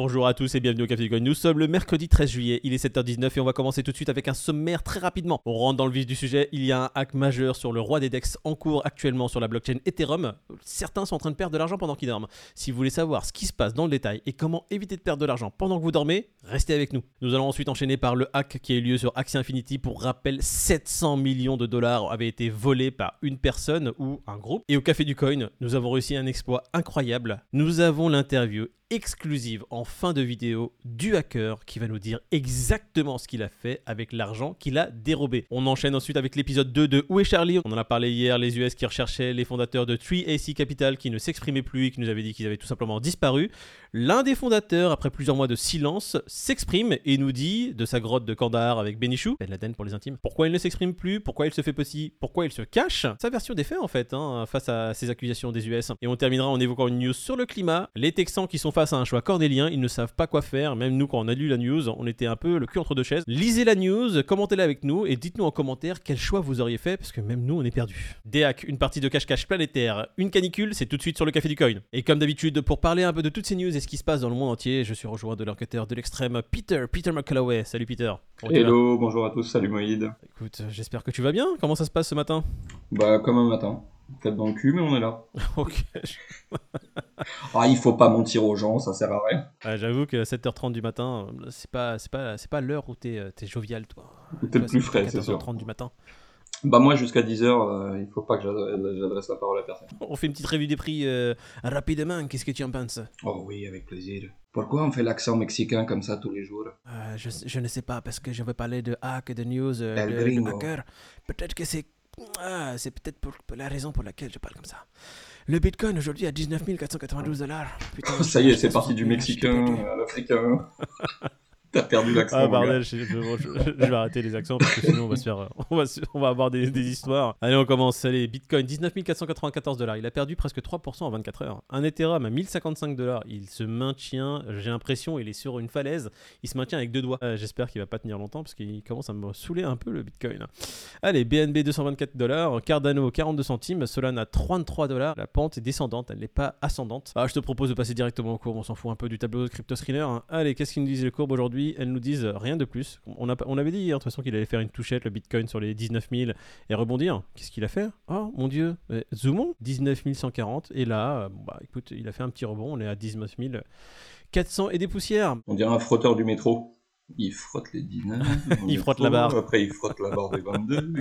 Bonjour à tous et bienvenue au Café du Coin. Nous sommes le mercredi 13 juillet, il est 7h19 et on va commencer tout de suite avec un sommaire très rapidement. On rentre dans le vif du sujet, il y a un hack majeur sur le roi des DEX en cours actuellement sur la blockchain Ethereum. Certains sont en train de perdre de l'argent pendant qu'ils dorment. Si vous voulez savoir ce qui se passe dans le détail et comment éviter de perdre de l'argent pendant que vous dormez, restez avec nous. Nous allons ensuite enchaîner par le hack qui a eu lieu sur Axie Infinity. Pour rappel, 700 millions de dollars avaient été volés par une personne ou un groupe. Et au Café du Coin, nous avons réussi un exploit incroyable. Nous avons l'interview exclusive en fin de vidéo du hacker qui va nous dire exactement ce qu'il a fait avec l'argent qu'il a dérobé. On enchaîne ensuite avec l'épisode 2 de Où est Charlie? On en a parlé hier, les US qui recherchaient les fondateurs de 3AC Capital qui ne s'exprimaient plus et qui nous avaient dit qu'ils avaient tout simplement disparu. L'un des fondateurs, après plusieurs mois de silence, s'exprime et nous dit de sa grotte de Kandahar avec Benichou, Ben Laden pour les intimes, pourquoi il ne s'exprime plus, pourquoi il se fait petit, pourquoi il se cache, sa version des faits en fait, hein, face à ces accusations des US. Et on terminera en évoquant une news sur le climat, les Texans qui sont face à un choix cornélien, ils ne savent pas quoi faire. Même nous, quand on a lu la news, on était un peu le cul entre deux chaises. Lisez la news, commentez-la avec nous et dites-nous en commentaire quel choix vous auriez fait parce que même nous, on est perdus. DEAC, une partie de cache-cache planétaire, une canicule, c'est tout de suite sur le Café du Coin. Et comme d'habitude, pour parler un peu de toutes ces news et ce qui se passe dans le monde entier, je suis rejoint de l'enquêteur de l'extrême, Peter, Peter McCalloway. Salut Peter. Hello, bonjour à tous, salut Moïd. Écoute, j'espère que tu vas bien. Comment ça se passe ce matin? Bah, comme un matin. Peut-être dans le cul, mais on est là. ok. ah, il faut pas mentir aux gens, ça sert à rien. J'avoue que 7h30 du matin, c'est pas, c'est pas, c'est pas l'heure où t'es, es jovial, toi. T'es le plus frais, c'est sûr. 7h30 du matin. Bah moi jusqu'à 10h, euh, il faut pas que j'adresse la parole à personne. On fait une petite revue des prix euh, rapidement, qu'est-ce que tu en penses? Oh oui, avec plaisir. Pourquoi on fait l'accent mexicain comme ça tous les jours? Euh, je, je, ne sais pas, parce que je veux parler de hack, de news, de, de hacker. Peut-être que c'est ah, c'est peut-être pour, la raison pour laquelle je parle comme ça. Le Bitcoin aujourd'hui à 19 492 dollars. ça y est, c'est parti du mexicain à l'africain. T'as perdu l'accent. Ah, bordel, je, vais arrêter les accents parce que sinon on va, se faire, on va, on va avoir des, des, histoires. Allez, on commence. Allez, Bitcoin, 19 494 dollars. Il a perdu presque 3% en 24 heures. Un Ethereum à 1055 dollars. Il se maintient, j'ai l'impression, il est sur une falaise. Il se maintient avec deux doigts. Euh, j'espère qu'il va pas tenir longtemps parce qu'il commence à me saouler un peu le Bitcoin. Allez, BNB 224 dollars. Cardano 42 centimes. Solana 33 dollars. La pente est descendante, elle n'est pas ascendante. Ah, je te propose de passer directement au cours. On s'en fout un peu du tableau de Crypto Screener. Hein. Allez, qu'est-ce qu'il nous disent les courbes aujourd'hui? Elles nous disent rien de plus. On, a, on avait dit hier, de toute façon, qu'il allait faire une touchette, le Bitcoin, sur les 19 000 et rebondir. Qu'est-ce qu'il a fait? Oh mon dieu, zoomons, 19 140. Et là, euh, bah écoute, il a fait un petit rebond, on est à 19 400 et des poussières. On dirait un frotteur du métro. Il frotte les 19. il frotte la barre. Après, il frotte la barre des 22.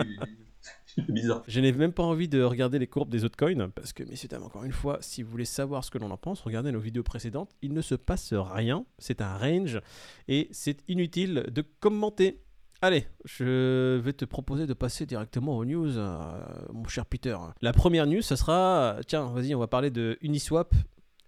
Je n'ai même pas envie de regarder les courbes des autres coins parce que, messieurs, dames, encore une fois, si vous voulez savoir ce que l'on en pense, regardez nos vidéos précédentes. Il ne se passe rien. C'est un range et c'est inutile de commenter. Allez, je vais te proposer de passer directement aux news, euh, mon cher Peter. La première news, ce sera, tiens, vas-y, on va parler de Uniswap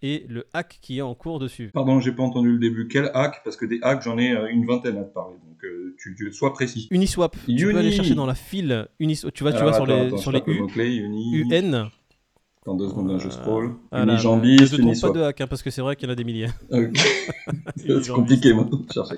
et le hack qui est en cours dessus. Pardon, j'ai pas entendu le début. Quel hack? Parce que des hacks, j'en ai euh, une vingtaine à te parler. Donc, euh, tu, tu, sois précis. Uniswap. Tu peux aller chercher dans la file. Unis... Tu vois, tu vois sur les, sur les U. Uni... UN. Dans deux secondes, je scroll. Voilà, Unijambis, Je ne pas de hack, hein, parce que c'est vrai qu'il y en a des milliers. c'est compliqué, moi, de chercher.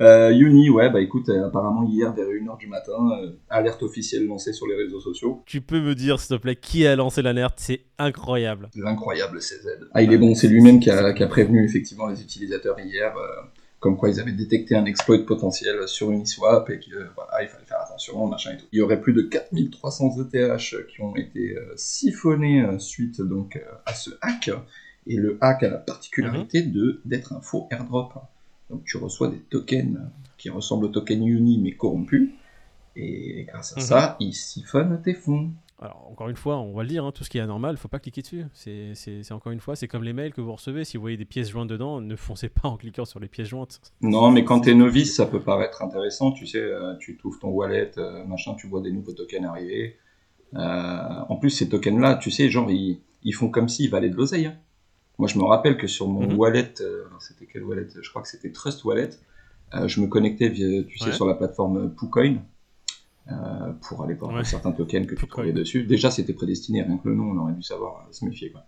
Euh, Uni, ouais, bah écoute, euh, apparemment hier vers 1h du matin, euh, alerte officielle lancée sur les réseaux sociaux. Tu peux me dire, s'il te plaît, qui a lancé l'alerte? C'est incroyable. L'incroyable CZ. Ah, il est bon, c'est lui-même qui a, qui a, prévenu effectivement les utilisateurs hier, euh, comme quoi ils avaient détecté un exploit potentiel sur Uniswap et qu'il voilà, il fallait faire attention, machin et tout. Il y aurait plus de 4300 ETH qui ont été siphonnés suite donc à ce hack. Et le hack a la particularité mhm. de d'être un faux airdrop. Donc tu reçois des tokens qui ressemblent aux tokens Uni mais corrompus. Et grâce à mhm. ça, ils siphonnent tes fonds. Alors, encore une fois, on va le dire, hein, tout ce qui est anormal, faut pas cliquer dessus. C'est encore une fois, c'est comme les mails que vous recevez. Si vous voyez des pièces jointes dedans, ne foncez pas en cliquant sur les pièces jointes. Non, mais quand tu es novice, ça peut paraître intéressant. Tu sais, euh, tu trouves ton wallet, euh, machin, tu vois des nouveaux tokens arriver. Euh, en plus, ces tokens-là, tu sais, genre, ils, ils font comme s'ils valaient de l'oseille. Hein. Moi, je me rappelle que sur mon mhm. wallet, euh, c'était quel wallet? Je crois que c'était Trust Wallet. Euh, je me connectais, via, tu sais, sur la plateforme PooCoin euh, pour aller voir certains tokens que tu trouvais dessus. Déjà, c'était prédestiné, rien que le nom, on aurait dû savoir se méfier. Quoi.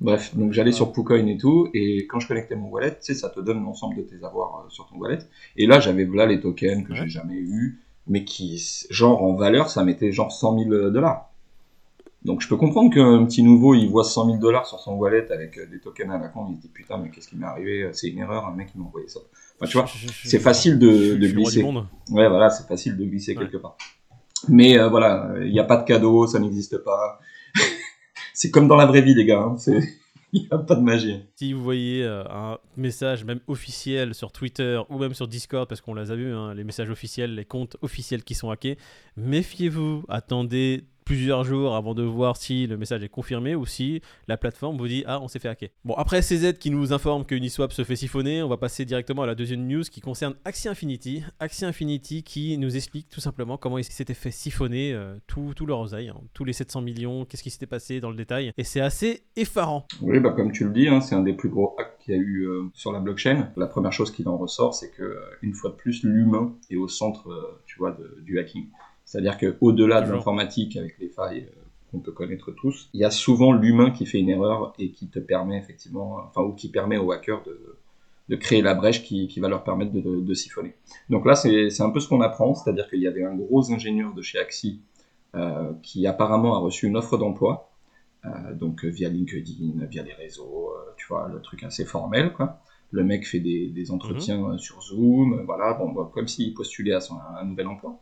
Bref, donc j'allais sur PooCoin et tout, et quand je connectais mon wallet, tu sais, ça te donne l'ensemble de tes avoirs sur ton wallet. Et là, j'avais là les tokens que j'ai jamais eu, mais qui, genre en valeur, ça mettait genre 100 000 dollars. Donc je peux comprendre qu'un petit nouveau, il voit 100 000 dollars sur son wallet avec euh, des tokens à la con, il se dit putain, mais qu'est-ce qui m'est arrivé? C'est une erreur, un mec qui m'a envoyé ça. Enfin, tu vois, c'est facile de, de glisser. Ouais, voilà, c'est facile de glisser quelque part. Mais euh, voilà, il n'y a pas de cadeau, ça n'existe pas. c'est comme dans la vraie vie, les gars. Hein. C'est il n'y a pas de magie. Si vous voyez euh, un message même officiel sur Twitter ou même sur Discord, parce qu'on les a vus, hein, les messages officiels, les comptes officiels qui sont hackés, méfiez-vous, attendez plusieurs jours avant de voir si le message est confirmé ou si la plateforme vous dit ah on s'est fait hacker. Bon après CZ qui nous informe que Uniswap se fait siphonner, on va passer directement à la deuxième news qui concerne Axie Infinity. Axie Infinity qui nous explique tout simplement comment ils s'étaient fait siphonner euh, tout, tout leur oseille, hein. tous les 700 millions, qu'est-ce qui s'était passé dans le détail et c'est assez effarant. Oui bah comme tu le dis, hein, c'est un des plus gros hacks qu'il y a eu euh, sur la blockchain. La première chose qui en ressort c'est que euh, une fois de plus l'humain est au centre tu vois du hacking. C'est-à-dire qu'au-delà de l'informatique, avec les failles euh, qu'on peut connaître tous, il y a souvent l'humain qui fait une erreur et qui te permet effectivement, enfin, ou qui permet aux hackers de, de créer la brèche qui, qui va leur permettre de, de, siphonner. Donc là, c'est un peu ce qu'on apprend, c'est-à-dire qu'il y avait un gros ingénieur de chez Axie euh, qui apparemment a reçu une offre d'emploi, euh, donc via LinkedIn, via des réseaux, euh, tu vois, le truc assez formel, quoi. Le mec fait des, des entretiens mhm. sur Zoom, voilà, bon, bah, comme s'il postulait à, son, à un nouvel emploi.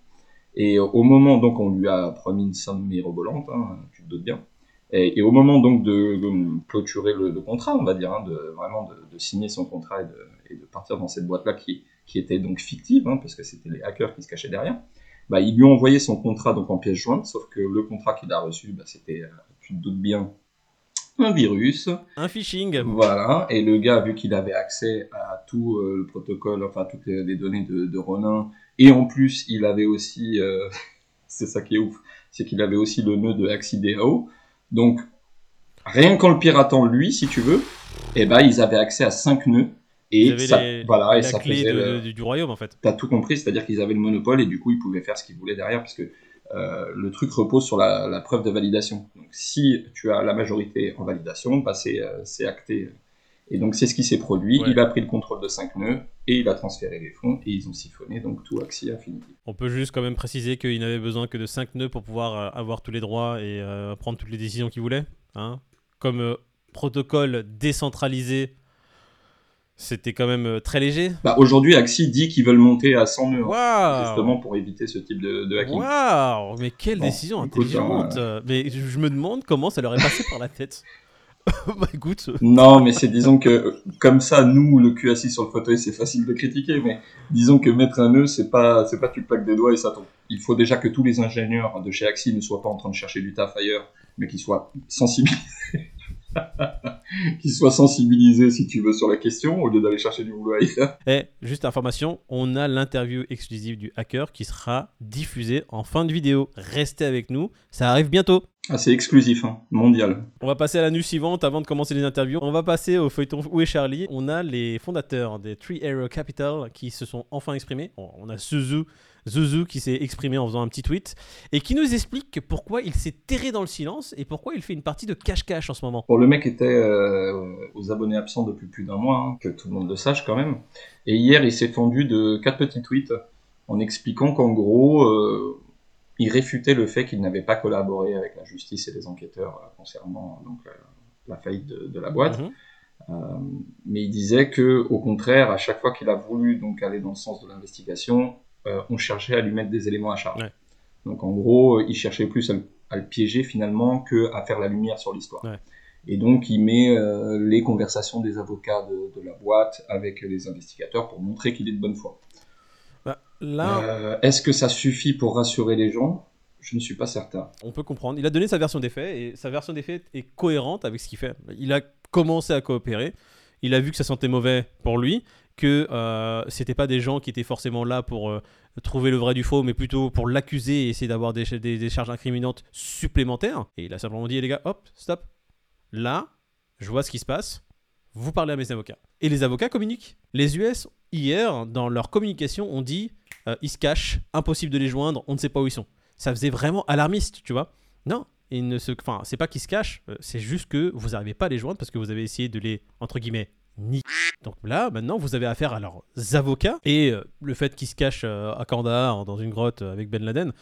Et au moment, donc, on lui a promis une somme mirobolante, hein, tu te doutes bien. Et, au moment, donc, de, clôturer le, contrat, on va dire, hein, de, vraiment de, signer son contrat et de, partir dans cette boîte-là qui, qui était donc fictive, hein, parce que c'était les hackers qui se cachaient derrière, bah, ils lui ont envoyé son contrat donc en pièce jointe, sauf que le contrat qu'il a reçu, bah, c'était, euh, tu te doutes bien, un virus. Un phishing. Voilà. Et le gars, vu qu'il avait accès à tout euh, le protocole, enfin toutes les, données de, de, Ronin, et en plus il avait aussi, euh, c'est ça qui est ouf, c'est qu'il avait aussi le nœud de Axideo. Donc rien qu'en le piratant lui, si tu veux, eh ben ils avaient accès à 5 nœuds. Et ça, voilà, et ça faisait du royaume en fait. T'as tout compris, c'est-à-dire qu'ils avaient le monopole et du coup ils pouvaient faire ce qu'ils voulaient derrière parce que euh, le truc repose sur la, preuve de validation. Donc, si tu as la majorité en validation, bah, euh, c'est acté. Et donc, c'est ce qui s'est produit. Il a pris le contrôle de 5 nœuds et il a transféré les fonds et ils ont siphonné donc tout Axie Infinity. On peut juste quand même préciser qu'il n'avait besoin que de 5 nœuds pour pouvoir euh, avoir tous les droits et prendre toutes les décisions qu'il voulait. Hein Comme protocole décentralisé c'était quand même euh, très léger. Bah, Aujourd'hui, Axie dit qu'ils veulent monter à 100 nœuds. Justement pour éviter ce type de, hacking. Waouh Mais quelle décision intelligente hein, Mais je me demande comment ça leur est passé par la tête. bah écoute. Non, mais c'est disons que comme ça, nous, le cul assis sur le fauteuil, c'est facile de critiquer, mais disons que mettre un nœud, c'est pas, c'est pas tu plaques des doigts et ça tombe. Il faut déjà que tous les ingénieurs de chez Axie ne soient pas en train de chercher du taf ailleurs, mais qu'ils soient sensibilisés qu'il soit sensibilisé, si tu veux, sur la question, au lieu d'aller chercher du boulot ailleurs. Et juste information, on a l'interview exclusive du hacker qui sera diffusée en fin de vidéo. Restez avec nous, ça arrive bientôt. Ah, c'est exclusif, hein, mondial. On va passer à la nuit suivante avant de commencer les interviews. On va passer au feuilleton Où est Charlie? On a les fondateurs des Three Arrow Capital qui se sont enfin exprimés. On a Suzu Zuzu qui s'est exprimé en faisant un petit tweet et qui nous explique pourquoi il s'est terré dans le silence et pourquoi il fait une partie de cache-cache en ce moment. Bon, le mec était euh, aux abonnés absents depuis plus d'un mois, hein, que tout le monde le sache quand même. Et hier, il s'est fendu de quatre petits tweets en expliquant qu'en gros, euh, il réfutait le fait qu'il n'avait pas collaboré avec la justice et les enquêteurs euh, concernant donc, la faillite de, la boîte. Mhm. mais il disait que, au contraire, à chaque fois qu'il a voulu donc aller dans le sens de l'investigation, euh, on cherchait à lui mettre des éléments à charge. Donc en gros, il cherchait plus à, le piéger finalement que à faire la lumière sur l'histoire. Et donc il met euh, les conversations des avocats de, la boîte avec les investigateurs pour montrer qu'il est de bonne foi. Là... Euh, est-ce que ça suffit pour rassurer les gens? Je ne suis pas certain. On peut comprendre. Il a donné sa version des faits et sa version des faits est cohérente avec ce qu'il fait. Il a commencé à coopérer. Il a vu que ça sentait mauvais pour lui que euh, c'était pas des gens qui étaient forcément là pour euh, trouver le vrai du faux, mais plutôt pour l'accuser et essayer d'avoir des, des, charges incriminantes supplémentaires. Et il a simplement dit, les gars, hop, stop. Là, je vois ce qui se passe. Vous parlez à mes avocats. Et les avocats communiquent. Les US, hier, dans leur communication, ont dit, euh, ils se cachent, impossible de les joindre, on ne sait pas où ils sont. Ça faisait vraiment alarmiste, tu vois. Non, ils ne se... enfin, c'est pas qu'ils se cachent, c'est juste que vous n'arrivez pas à les joindre parce que vous avez essayé de les, entre guillemets, donc là, maintenant, vous avez affaire à leurs avocats et euh, le fait qu'ils se cachent euh, à Kandahar dans une grotte avec Ben Laden.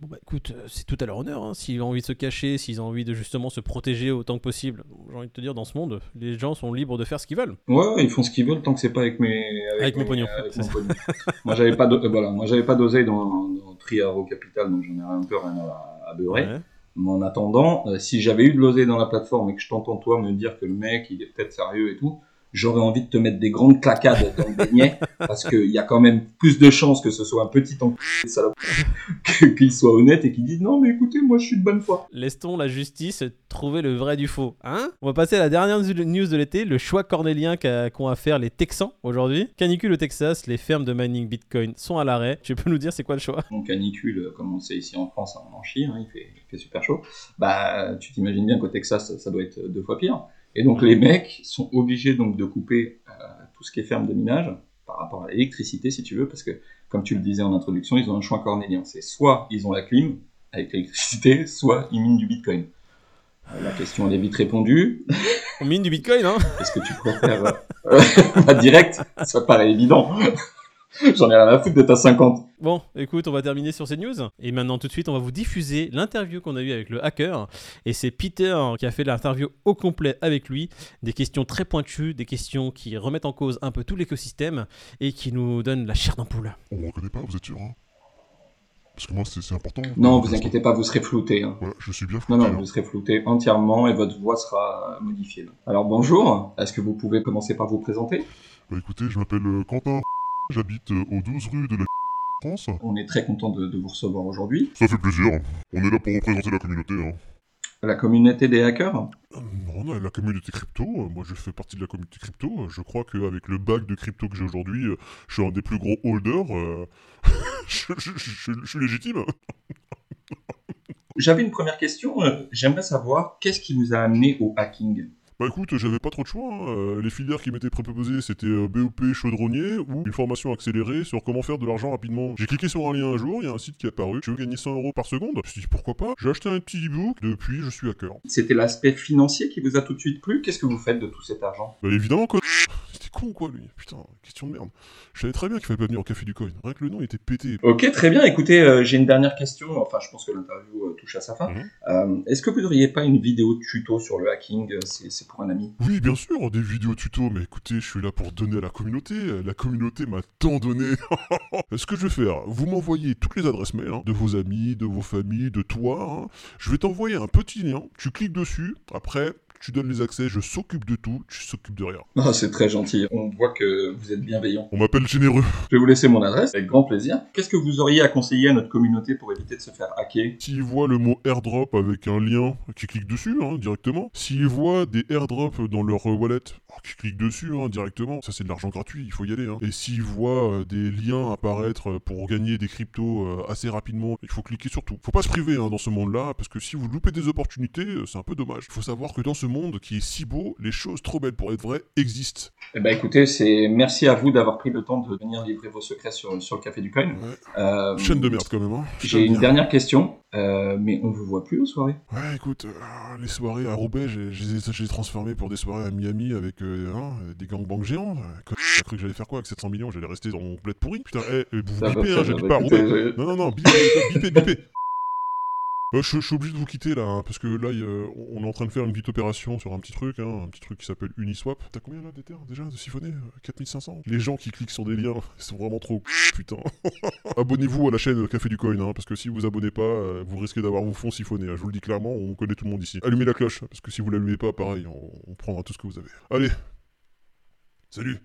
Bon bah écoute, euh, c'est tout à leur honneur. Hein. S'ils ont envie de se cacher, s'ils ont envie de justement se protéger autant que possible, j'ai envie de te dire, dans ce monde, les gens sont libres de faire ce qu'ils veulent. Ouais, ouais, ils font ce qu'ils veulent tant que c'est pas avec mes Avec mes pognons, avec mon pognon. moi j'avais pas de, euh, voilà, moi j'avais pas d'oseille dans, dans Triaro Capital, donc j'en ai un peu rien à, à beurrer. Ouais. Mais en attendant, euh, si j'avais eu de l'oseille dans la plateforme et que je t'entends toi me dire que le mec il est peut-être sérieux et tout, j'aurais envie de te mettre des grandes claquades dans le beignet parce qu'il y a quand même plus de chances que ce soit un petit enculé de salope qu'il soit honnête et qu'il dise non mais écoutez moi je suis de bonne foi. Laisse-t-on la justice trouver le vrai du faux Hein? On va passer à la dernière news de l'été, le choix cornélien qu'ont à faire les Texans aujourd'hui. Canicule au Texas, les fermes de mining Bitcoin sont à l'arrêt. Tu peux nous dire c'est quoi le choix? Mon canicule, euh, comme on sait ici en France, on en chie, hein, il, fait, il fait super chaud. Bah, tu t'imagines bien qu'au Texas, ça doit être deux fois pire. Et donc les mecs sont obligés donc de couper euh, tout ce qui est ferme de minage par rapport à l'électricité, si tu veux, parce que comme tu le disais en introduction, ils ont un choix cornélien. C'est soit ils ont la clim avec l'électricité, soit ils minent du Bitcoin. Euh, la question elle est vite répondue. On mine du Bitcoin, hein Est-ce que tu préfères euh, pas direct? Ça paraît évident. J'en ai rien à foutre de ta 50. Bon, écoute, on va terminer sur ces news. Et maintenant, tout de suite, on va vous diffuser l'interview qu'on a eue avec le hacker. Et c'est Peter qui a fait l'interview au complet avec lui. Des questions très pointues, des questions qui remettent en cause un peu tout l'écosystème et qui nous donnent la chair d'ampoule. On me reconnaît pas, vous êtes sûr hein Parce que moi, c'est important. Non, vous inquiétez pas, vous serez flouté. Hein. Voilà, je suis bien Non, flouté. non, hein. vous serez flouté entièrement et votre voix sera modifiée. Alors bonjour, est-ce que vous pouvez commencer par vous présenter? Bah écoutez, je m'appelle euh, Quentin, j'habite euh, aux 12 rue de la France. On est très content de, de vous recevoir aujourd'hui. Ça fait plaisir. On est là pour représenter la communauté. Hein. La communauté des hackers Euh, Non, la communauté crypto, euh, moi je fais partie de la communauté crypto. Je crois qu'avec le bac de crypto que j'ai aujourd'hui, je suis un des plus gros holders. je, je- je- je suis légitime. J'avais une première question, j'aimerais savoir qu'est-ce qui vous a amené au hacking? Bah écoute, j'avais pas trop de choix. hein. Euh, Les filières qui m'étaient proposées, c'était euh, BOP chaudronnier ou une formation accélérée sur comment faire de l'argent rapidement. J'ai cliqué sur un lien un jour, il y a un site qui est apparu. Je veux gagner 100 euros par seconde. Je me suis dit pourquoi pas? J'ai acheté un petit e-book. Depuis, je suis hacker. C'était l'aspect financier qui vous a tout de suite plu? Qu'est-ce que vous faites de tout cet argent? Bah évidemment, quoi. Con quoi lui. Putain, question de merde. Je savais très bien qu'il fallait pas venir au café du coin. Rien que le nom était pété. Ok, très bien. Écoutez, euh, j'ai une dernière question. Enfin, je pense que l'interview euh, touche à sa fin. Mhm. Euh, Est-ce que vous n'auriez pas une vidéo tuto sur le hacking C'est c'est pour un ami? Oui, bien sûr, des vidéos tuto, mais écoutez, je suis là pour donner à la communauté. La communauté m'a tant donné. Ce que je vais faire, vous m'envoyez toutes les adresses mail hein, de vos amis, de vos familles, de toi. hein. Je vais t'envoyer un petit lien, tu cliques dessus, après, tu donnes les accès, je s'occupe de tout, tu s'occupes de rien. Ah, c'est très gentil. On voit que vous êtes bienveillant. On m'appelle généreux. Je vais vous laisser mon adresse avec grand plaisir. Qu'est-ce que vous auriez à conseiller à notre communauté pour éviter de se faire hacker? S'ils voient le mot airdrop avec un lien, qui cliquent dessus hein, directement. S'ils voient des airdrops dans leur wallet, qui cliquent dessus hein, directement. Ça c'est de l'argent gratuit, il faut y aller. hein. Et s'ils voient euh, des liens apparaître euh, pour gagner des cryptos euh, assez rapidement, il faut cliquer sur tout. Faut pas se priver hein, dans ce monde-là, parce que si vous loupez des opportunités, c'est un peu dommage. Il faut savoir que dans ce monde qui est si beau, les choses trop belles pour être vraies existent. Eh ben écoutez, c'est merci à vous d'avoir pris le temps de venir livrer vos secrets sur, sur le café du coin. Ouais. Euh, Chaîne de merde quand même. Hein. J'ai une de- dernière question, euh, mais on vous voit plus aux soirées. Ouais, écoute, euh, les soirées à Roubaix, je les ai transformées pour des soirées à Miami avec euh, hein, des gangbangs géants. Euh, T'as cru que j'allais faire quoi avec 700 millions J'allais rester dans mon bled pourri Putain, eh, euh, vous bipez, hein, j'habite Bah, pas je- Non, non, non, bipez, bipez, bipez. Euh, je, suis obligé de vous quitter là, hein, parce que là, on est en train de faire une petite opération sur un petit truc, hein, un petit truc qui s'appelle Uniswap. T'as combien là d'Ether déjà de siphonner Euh, 4500 Les gens qui cliquent sur des liens, ils sont vraiment trop putain. Abonnez-vous à la chaîne Café du Coin, hein, parce que si vous abonnez pas, euh, vous risquez d'avoir vos fonds siphonnés. hein, je vous le dis clairement, on connaît tout le monde ici. Allumez la cloche, parce que si vous l'allumez pas, pareil, on prendra tout ce que vous avez. Allez Salut